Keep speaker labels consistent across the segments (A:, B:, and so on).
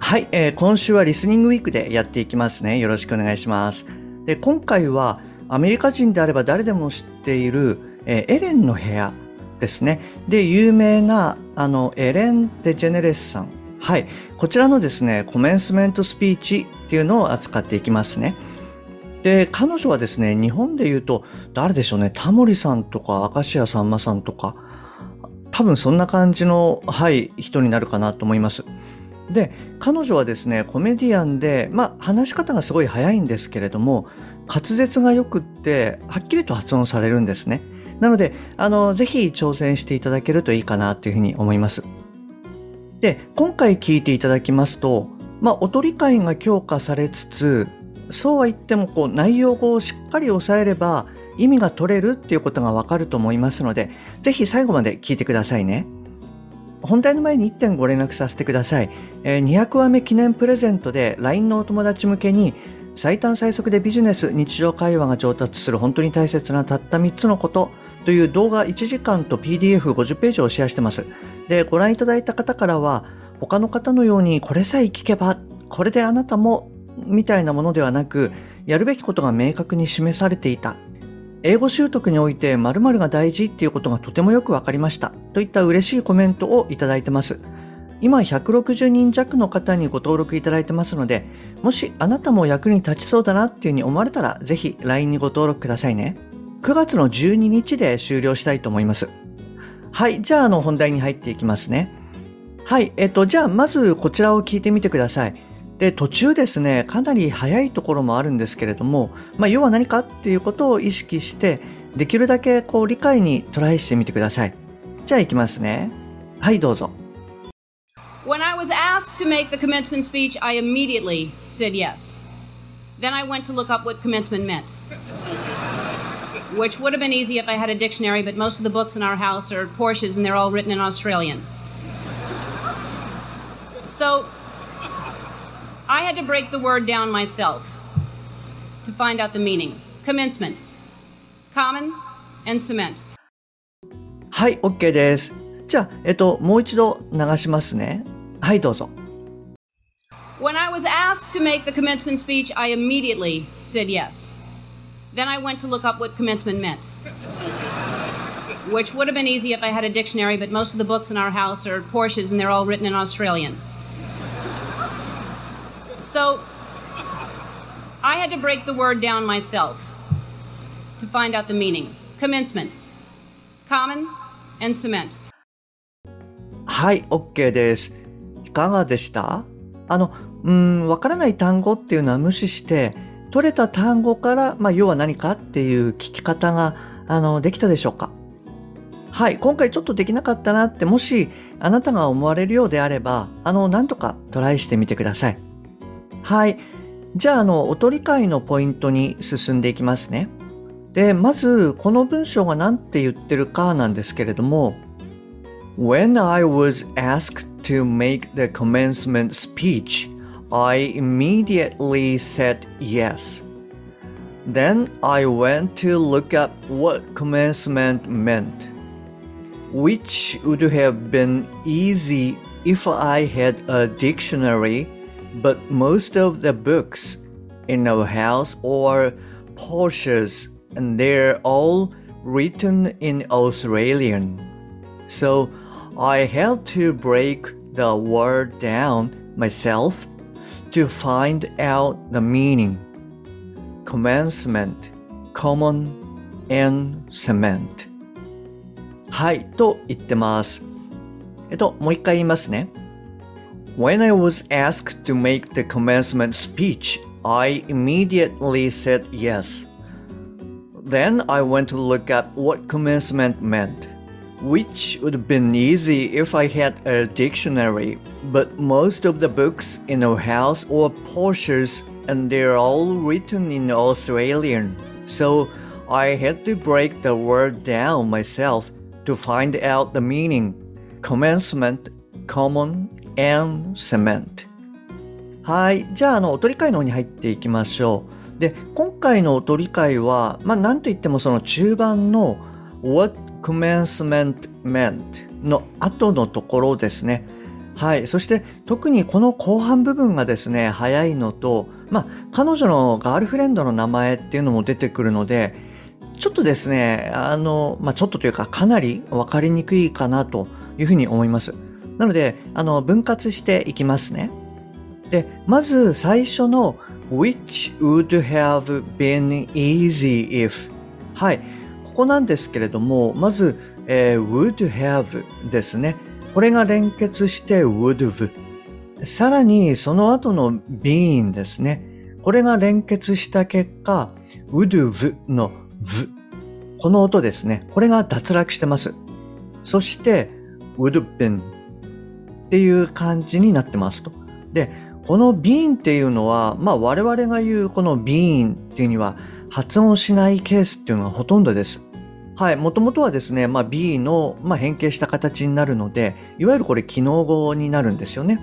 A: はい、えー、今週はリスニングウィークでやっていきますね。よろしくお願いします。で今回はアメリカ人であれば誰でも知っている、えー、エレンの部屋ですね。で有名なあのエレン・デジェネレスさん。はいこちらのですねコメンスメントスピーチっていうのを扱っていきますね。で彼女はですね日本で言うと誰でしょうね。タモリさんとか明石家さんまさんとか多分そんな感じの、はい、人になるかなと思います。で彼女はですねコメディアンで、まあ、話し方がすごい早いんですけれども滑舌がよくってはっきりと発音されるんですねなのであのぜひ挑戦していただけるといいかなというふうに思いますで今回聞いていただきますと、まあ、音理解が強化されつつそうは言ってもこう内容をしっかり押さえれば意味が取れるっていうことがわかると思いますのでぜひ最後まで聞いてくださいね。本題の前に1点ご連絡させてください。え、200話目記念プレゼントで LINE のお友達向けに最短最速でビジネス、日常会話が上達する本当に大切なたった3つのことという動画1時間と PDF50 ページをシェアしてます。で、ご覧いただいた方からは他の方のようにこれさえ聞けばこれであなたもみたいなものではなくやるべきことが明確に示されていた英語習得において〇〇が大事っていうことがとてもよくわかりましたといった嬉しいコメントをいただいてます。今160人弱の方にご登録いただいてますので、もしあなたも役に立ちそうだなっていうふうに思われたら、ぜひ LINE にご登録くださいね。9月の12日で終了したいと思います。はい、じゃああの本題に入っていきますね。はい、えっと、じゃあまずこちらを聞いてみてください。で途中ですねかなり早いところもあるんですけれども、まあ、要は何かっていうことを意識してできるだけこう理解にトライしてみてくださいじゃあいきますねはいどうぞ
B: When I was asked to make the commencement speech, I immediately said yes. Then I went to look up what commencement meant. Which would have been easy if I had a dictionary, but most of the books in our house are Porsches and they're all written in Australian. So I had to break the word down myself to find out the meaning. Commencement. Common and cement.
A: はい、OK です。じゃあ、えっと、もう一度流しますね。はい、どうぞ。
B: When I was asked to make the commencement speech, I immediately said yes. Then I went to look up what commencement meant. Which would have been easy if I had a dictionary, but most of the books in our house are Porsches and they're all written in Australian. So I had to break the word down myself to find out the meaning. Commencement. Common and cement.
A: はい、OK です。いかがでした？あの、うん、わからない単語っていうのは無視して、取れた単語から、まあ、要は何かっていう聞き方が、あの、できたでしょうか？はい、今回ちょっとできなかったなって、もしあなたが思われるようであれば、あの、なんとかトライしてみてください。はい。じゃあ、あの、音理解のポイントに進んでいきますね。で、まず、この文章が何て言ってるかなんですけれども、When I was asked to make the commencement speech, I immediately said yes. Then I went to look up what commencement meant, which would have been easy if I had a dictionary but most of the books in our house are Porsches and they're all written in Australian. So I had to break the word down myself to find out the meaning. Commencement, common, and cement. はい、と言ってます。えっと、もう一回言いますね。 When I was asked to make the commencement speech, I immediately said yes. Then I went to look up what commencement meant, which would have been easy if I had a dictionary, but most of the books in our house are Porsches and they're all written in Australian. So I had to break the word down myself to find out the meaning commencement, common, and cement. はい。じゃあ、あの、おとり会の方に入っていきましょう。で、今回のおとり会は、まあ、なんといってもその中盤の What commencement meant の後のところですね。はい。そして特にこの後半部分がですね、早いのと、まあ、彼女のガールフレンドの名前っていうのも出てくるので、ちょっとですね、あの、まあ、ちょっとというかかなり分かりにくいかなというふうに思います。なので、あの、分割していきますね。で、まず最初の which would have been easy if はい。ここなんですけれども、まず、えー、would have ですね。これが連結して would have。さらにその後の been ですね。これが連結した結果、would have の v。この音ですね。これが脱落してます。そして would have been っていう感じになってますと。で、この been っていうのは、まあ我々が言うこの been っていうには発音しないケースっていうのがほとんどです。はい。もともとはですね、まあ B の、まあ、変形した形になるので、いわゆるこれ機能語になるんですよね。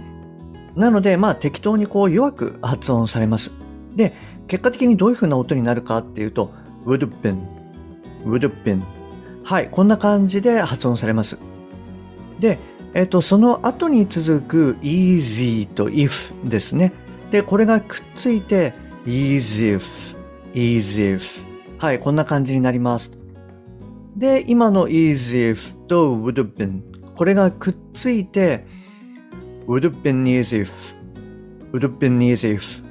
A: なので、まあ適当にこう弱く発音されます。で、結果的にどういう風な音になるかっていうと、would have been, would have been はい、こんな感じで発音されます。で、えっと、その後に続く easy と if ですね。で、これがくっついて easy if, easy if はい、こんな感じになります。で、今の easy if と would have been これがくっついて would have been easy if, would have been easy if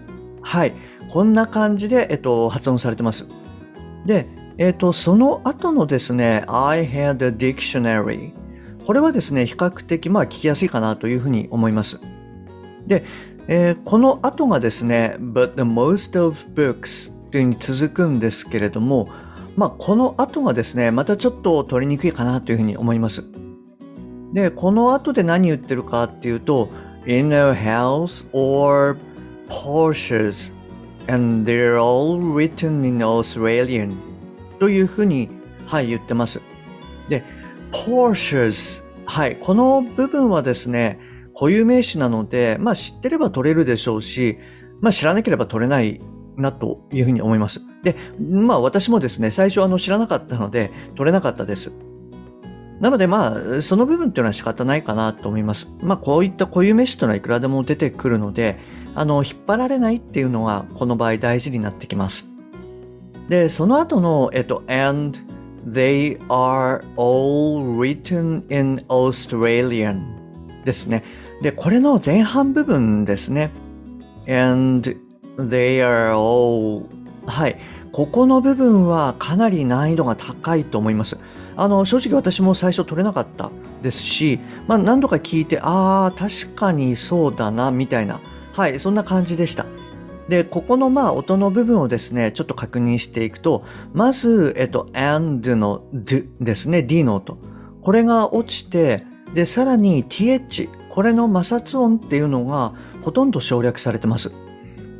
A: はい、こんな感じで、えっと、発音されてます。で、えっと、その後のですね、I had a dictionary これはですね、比較的まあ聞きやすいかなというふうに思います。で、えー、この後がですね、but the most of books というふうに続くんですけれども、まあこの後がですね、またちょっと取りにくいかなというふうに思います。で、この後で何言ってるかっていうと、in a house or Porsches and they're all written in Australian というふうに、はい、言ってます。で、Porsches。はい。この部分はですね、固有名詞なので、まあ知ってれば取れるでしょうし、まあ知らなければ取れないなというふうに思います。で、まあ私もですね、最初あの知らなかったので取れなかったです。なのでまあ、その部分っていうのは仕方ないかなと思います。まあこういった固有名詞というのはいくらでも出てくるので、あの、引っ張られないっていうのがこの場合大事になってきます。で、その後の、えっと、and They are all written in Australian ですね。で、これの前半部分ですね。And they are all はい。ここの部分はかなり難易度が高いと思います。あの、正直私も最初取れなかったですし、まあ何度か聞いて、ああ、確かにそうだな、みたいな。はい、そんな感じでした。で、ここのまあ音の部分をですね、ちょっと確認していくと、まず、えっと、and の d ですね、d の音。これが落ちて、で、さらに th、これの摩擦音っていうのがほとんど省略されてます。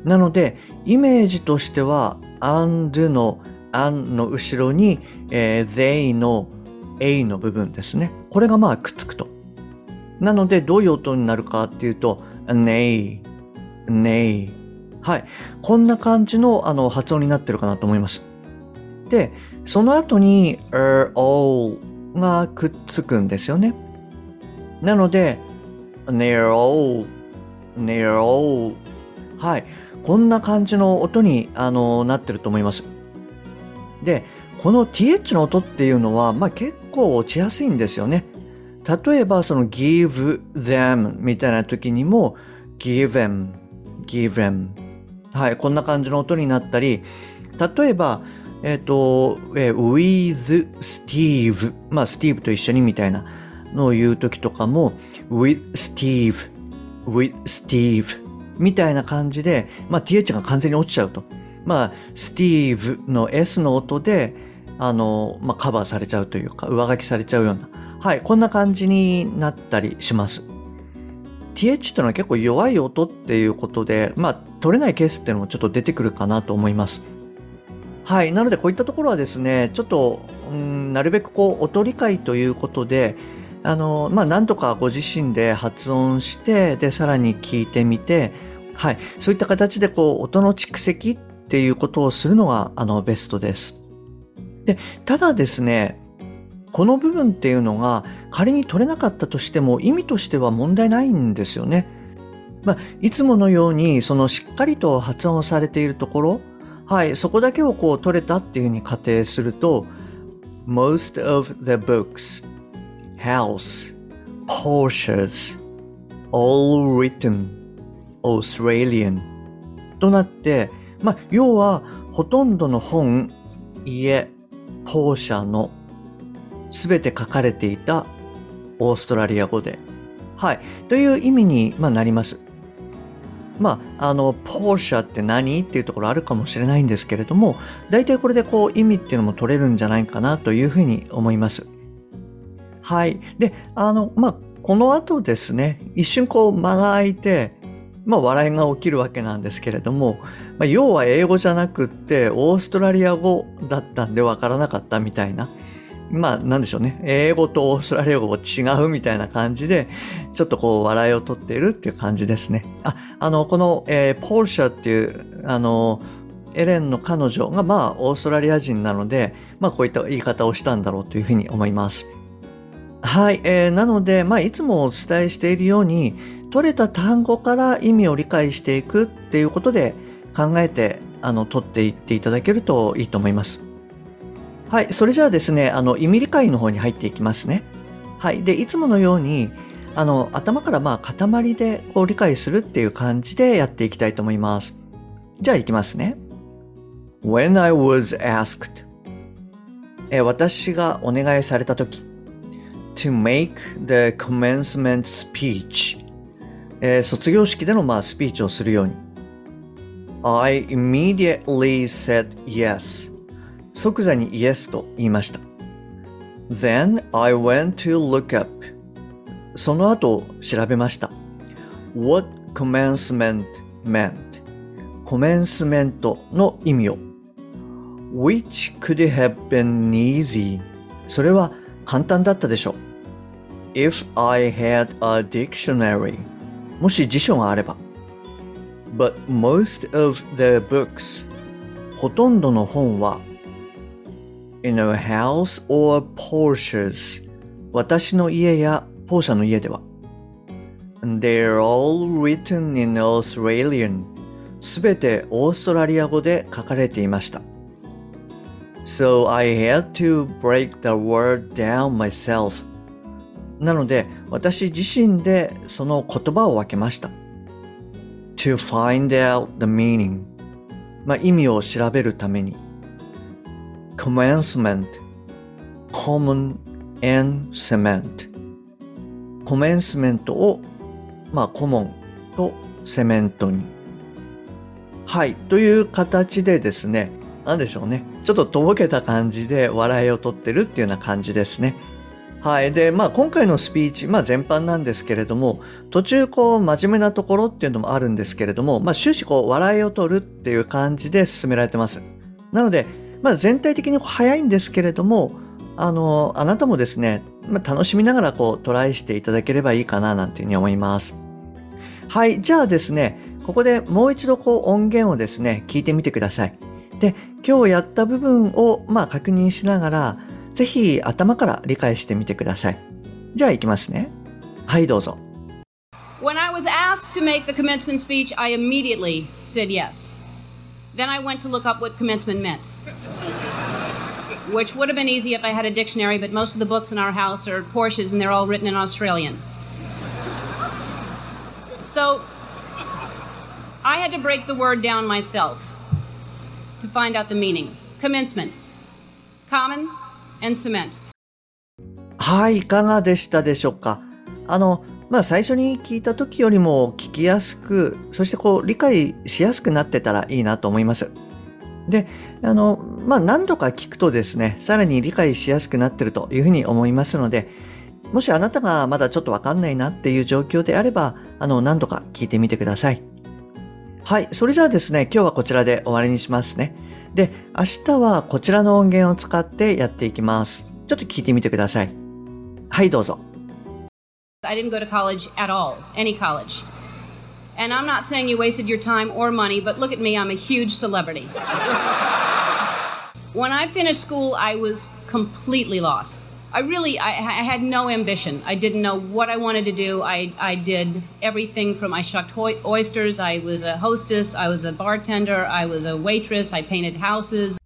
A: なので、イメージとしては、and の an の後ろに、えー、they の a の部分ですね。これがまあくっつくと。なので、どういう音になるかっていうと、nay, nay, はい。こんな感じのあの発音になってるかなと思います。で、その後に er, o がくっつくんですよね。なので、near all, near all はい。こんな感じの音にあのなってると思います。で、この th の音っていうのは、まあ、結構落ちやすいんですよね。例えば、その give them みたいな時にも give them, give them はい、こんな感じの音になったり、例えば、えっ、ー、と、え、with Steve、まあ、スティーブと一緒にみたいなのを言うときとかも、with Steve、with Steve みたいな感じで、まあ、th が完全に落ちちゃうと。まあ、Steve の s の音で、あの、まあ、カバーされちゃうというか、上書きされちゃうような、はい、こんな感じになったりします。Th っていうのは結構弱い音っていうことで、まあ、取れないケースっていうのもちょっと出てくるかなと思います。はい。なので、こういったところはですね、ちょっと、うん、なるべくこう、音理解ということで、あの、まあ、なんとかご自身で発音して、で、さらに聞いてみて、はい。そういった形で、こう、音の蓄積っていうことをするのが、あの、ベストです。で、ただですね、この部分っていうのが仮に取れなかったとしても意味としては問題ないんですよね。まあ、いつものようにそのしっかりと発音されているところ、はい、そこだけをこう取れたっていうふうに仮定すると Most of the books, house, Porsches, all written, Australian となって、まあ、要はほとんどの本、家、ポーシャのすべて書かれていたオーストラリア語で、はい、という意味に、まあ、なります。まあ、あの、ポーシャって何？っていうところあるかもしれないんですけれども、大体これでこう意味っていうのも取れるんじゃないかなというふうに思います。はい。で、あの、まあ、この後ですね、一瞬こう間が空いて、まあ、笑いが起きるわけなんですけれども、まあ、要は英語じゃなくって、オーストラリア語だったんでわからなかったみたいな、まあ、なんでしょうね。英語とオーストラリア語違うみたいな感じで、ちょっとこう、笑いを取っているっていう感じですね。あ、あの、この、えー、ポーシャっていう、あの、エレンの彼女が、まあ、オーストラリア人なので、まあ、こういった言い方をしたんだろうというふうに思います。はい。えー、なので、まあ、いつもお伝えしているように、取れた単語から意味を理解していくっていうことで考えて、あの、取っていっていただけるといいと思います。はい、それじゃあですね、あの、意味理解の方に入っていきますね。はい。で、いつものように、あの、頭からまあ、塊でこう理解するっていう感じでやっていきたいと思います。じゃあ、いきますね。When I was asked え私がお願いされたとき to make the commencement speech え卒業式でのまあスピーチをするように I immediately said yes 即座に Yes と言いました。Then I went to look up. その後調べました。What commencement meant? コメンスメントの意味を。Which could have been easy? それは簡単だったでしょう。If I had a dictionary もし辞書があれば。But most of the books ほとんどの本は in a house or Porsches 私の家やポーシャの家では They're all written in Australian すべてオーストラリア語で書かれていました So I had to break the word down myself なので私自身でその言葉を分けました To find out the meaning まあ意味を調べるために commencement, common and cement コメンスメントを、まあ、コモンとセメントに。はい。という形でですね、なんでしょうね。ちょっととぼけた感じで笑いをとってるっていうような感じですね。はい。で、まあ今回のスピーチ、まあ全般なんですけれども、途中こう真面目なところっていうのもあるんですけれども、まあ終始こう笑いを取るっていう感じで進められてます。なので、まあ、全体的に早いんですけれども、あの、あなたもですね、まあ、楽しみながらこうトライしていただければいいかななんていうふうに思います。はい、じゃあですね、ここでもう一度こう音源をですね、聞いてみてください。で、今日やった部分をまあ確認しながら、ぜひ頭から理解してみてください。じゃあ行きますね。はい、どうぞ。
B: When I was asked to make the commencement speech, I immediately said yes. Then I went to look up what commencement meant. Which would have been easy if I had a dictionary, but most of the books in our house are Porsches and they're all written in Australian. So I had to break the word down myself to find out the meaning. Commencement, common, and cement.
A: はい、いかがでしたでしょうかあの、まあ最初に聞いた時よりも聞きやすく、そしてこう理解しやすくなってたらいいなと思います。 で、あの、まあ何度か聞くとですね、さらに理解しやすくなってるというふうに思いますので、もしあなたがまだちょっとわかんないなっていう状況であれば、あの、何度か聞いてみてください。はい。それじゃあですね、今日はこちらで終わりにしますね。で、明日はこちらの音源を使ってやっていきます。ちょっと聞いてみてください。はい、どうぞ。
B: I didn't go to college at all, any college. And I'm not saying you wasted your time or money, but look at me, I'm a huge celebrity. when I finished school, I was completely lost. I really, I, I, had no ambition. I didn't know what I wanted to do. I, I did everything from I shucked oysters, I was a hostess, I was a bartender, I was a waitress, I painted houses.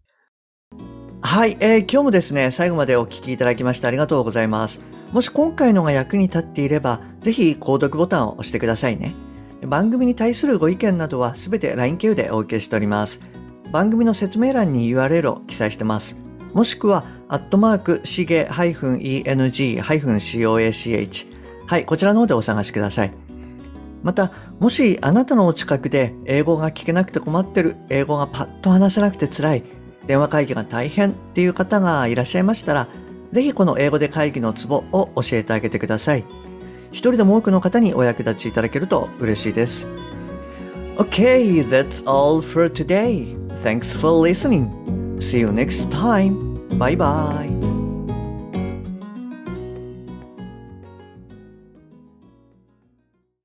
A: はい、えー、今日もですね、最後までお聞きいただきましてありがとうございます。もし今回のが役に立っていれば、ぜひ購読ボタンを押してくださいね。 番組に対するご意見などはすべて LINE 経由でお受けしております。番組の説明欄に URL を記載してます。もしくは、アットマーク、しげ -eng-coach。はい、こちらの方でお探しください。また、もしあなたのお近くで英語が聞けなくて困ってる、英語がパッと話せなくて辛い、電話会議が大変っていう方がいらっしゃいましたら、ぜひこの英語で会議のツボを教えてあげてください。一人でも多くの方にお役立ちいただけると嬉しいです。Okay, that's all for today. Thanks for listening. See you next time. Bye bye.